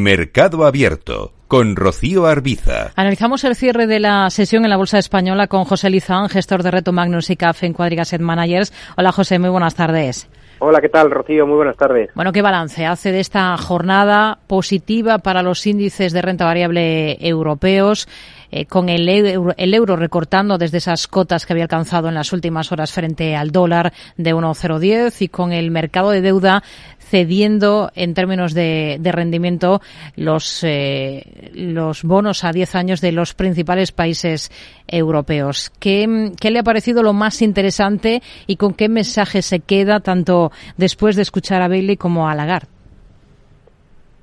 Mercado Abierto con Rocío Arbiza. Analizamos el cierre de la sesión en la Bolsa Española con José Lizán, gestor de Reto Magnus y CAF en Quadriga Managers. Hola José, muy buenas tardes. Hola, ¿qué tal, Rocío? Muy buenas tardes. Bueno, ¿qué balance hace de esta jornada positiva para los índices de renta variable europeos? Eh, con el euro, el euro, recortando desde esas cotas que había alcanzado en las últimas horas frente al dólar de 1,010 y con el mercado de deuda cediendo en términos de, rendimiento los, eh, los bonos a 10 años de los principales países europeos. ¿Qué, ¿Qué, le ha parecido lo más interesante y con qué mensaje se queda tanto después de escuchar a Bailey como a Lagarde?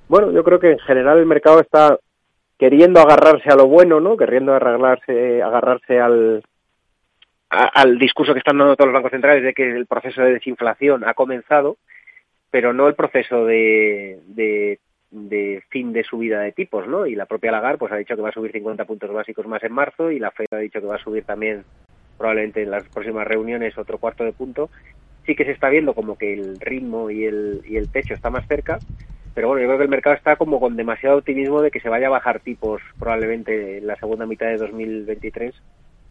Bueno, yo creo que en general el mercado está queriendo agarrarse a lo bueno, ¿no? Queriendo agarrarse, agarrarse al, al discurso que están dando todos los bancos centrales de que el proceso de desinflación ha comenzado, pero no el proceso de, de, de, fin de subida de tipos, ¿no? Y la propia Lagarde pues ha dicho que va a subir 50 puntos básicos más en marzo y la Fed ha dicho que va a subir también probablemente en las próximas reuniones otro cuarto de punto. Sí que se está viendo como que el ritmo y el, y el techo está más cerca, pero bueno, yo creo que el mercado está como con demasiado optimismo de que se vaya a bajar tipos probablemente en la segunda mitad de 2023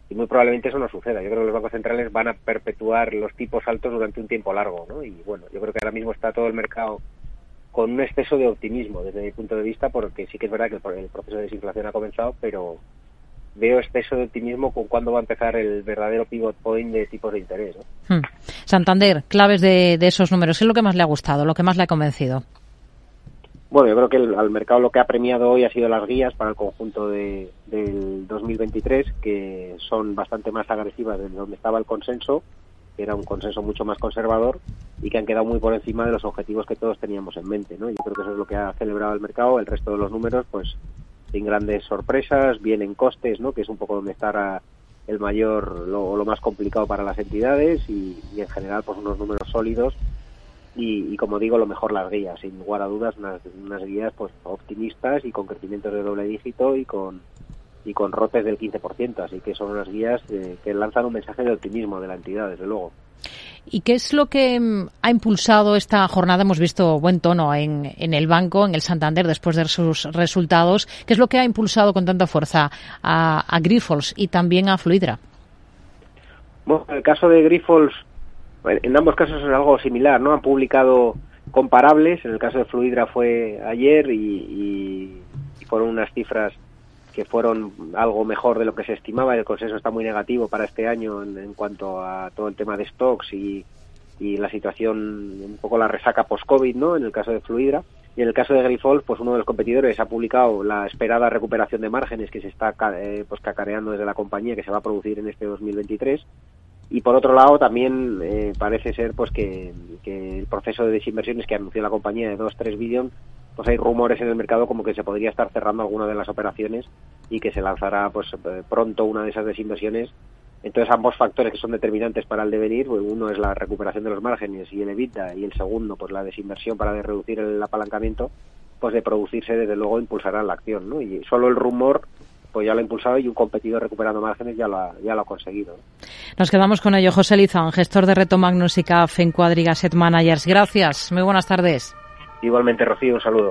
y muy probablemente eso no suceda. Yo creo que los bancos centrales van a perpetuar los tipos altos durante un tiempo largo, ¿no? Y bueno, yo creo que ahora mismo está todo el mercado con un exceso de optimismo desde mi punto de vista, porque sí que es verdad que el proceso de desinflación ha comenzado, pero veo exceso de optimismo con cuándo va a empezar el verdadero pivot point de tipos de interés. ¿no? Hmm. Santander, claves de, de esos números, ¿qué es lo que más le ha gustado, lo que más le ha convencido? Bueno, yo creo que el, al mercado lo que ha premiado hoy ha sido las guías para el conjunto de, del 2023, que son bastante más agresivas de donde estaba el consenso, que era un consenso mucho más conservador y que han quedado muy por encima de los objetivos que todos teníamos en mente. ¿no? Yo creo que eso es lo que ha celebrado el mercado. El resto de los números, pues sin grandes sorpresas, bien en costes, ¿no? que es un poco donde está el mayor, lo, lo más complicado para las entidades y, y en general pues unos números sólidos y, y, como digo, lo mejor las guías, sin lugar a dudas, unas, unas guías pues optimistas y con crecimientos de doble dígito y con y con rotes del 15%, así que son unas guías eh, que lanzan un mensaje de optimismo de la entidad, desde luego. ¿Y qué es lo que mm, ha impulsado esta jornada? Hemos visto buen tono en, en, el banco, en el Santander, después de sus resultados. ¿Qué es lo que ha impulsado con tanta fuerza a, a Grifols y también a Fluidra? Bueno, en el caso de Grifols, en ambos casos es algo similar, ¿no? Han publicado comparables, en el caso de Fluidra fue ayer y, y, fueron unas cifras que fueron algo mejor de lo que se estimaba el consenso está muy negativo para este año en, en cuanto a todo el tema de stocks y, y, la situación, un poco la resaca post-COVID, ¿no? En el caso de Fluidra. Y en el caso de Grifols, pues uno de los competidores ha publicado la esperada recuperación de márgenes que se está eh, pues cacareando desde la compañía que se va a producir en este 2023 y por otro lado también eh, parece ser pues que, el proceso de desinversiones que anunció la compañía de 2-3 billion pues hay rumores en el mercado como que se podría estar cerrando alguna de las operaciones y que se lanzará pues eh, pronto una de esas desinversiones entonces ambos factores que son determinantes para el devenir pues, uno es la recuperación de los márgenes y el EBITDA y el segundo pues la desinversión para reducir el apalancamiento pues de producirse desde luego impulsará la acción ¿no? y solo el rumor ya lo ha impulsado y un competidor recuperando márgenes ya lo ha, ya lo ha conseguido. Nos quedamos con ello. José Lizán, gestor de Reto Magnus y CAF en Cuadriga Set Managers. Gracias. Muy buenas tardes. Igualmente, Rocío, un saludo.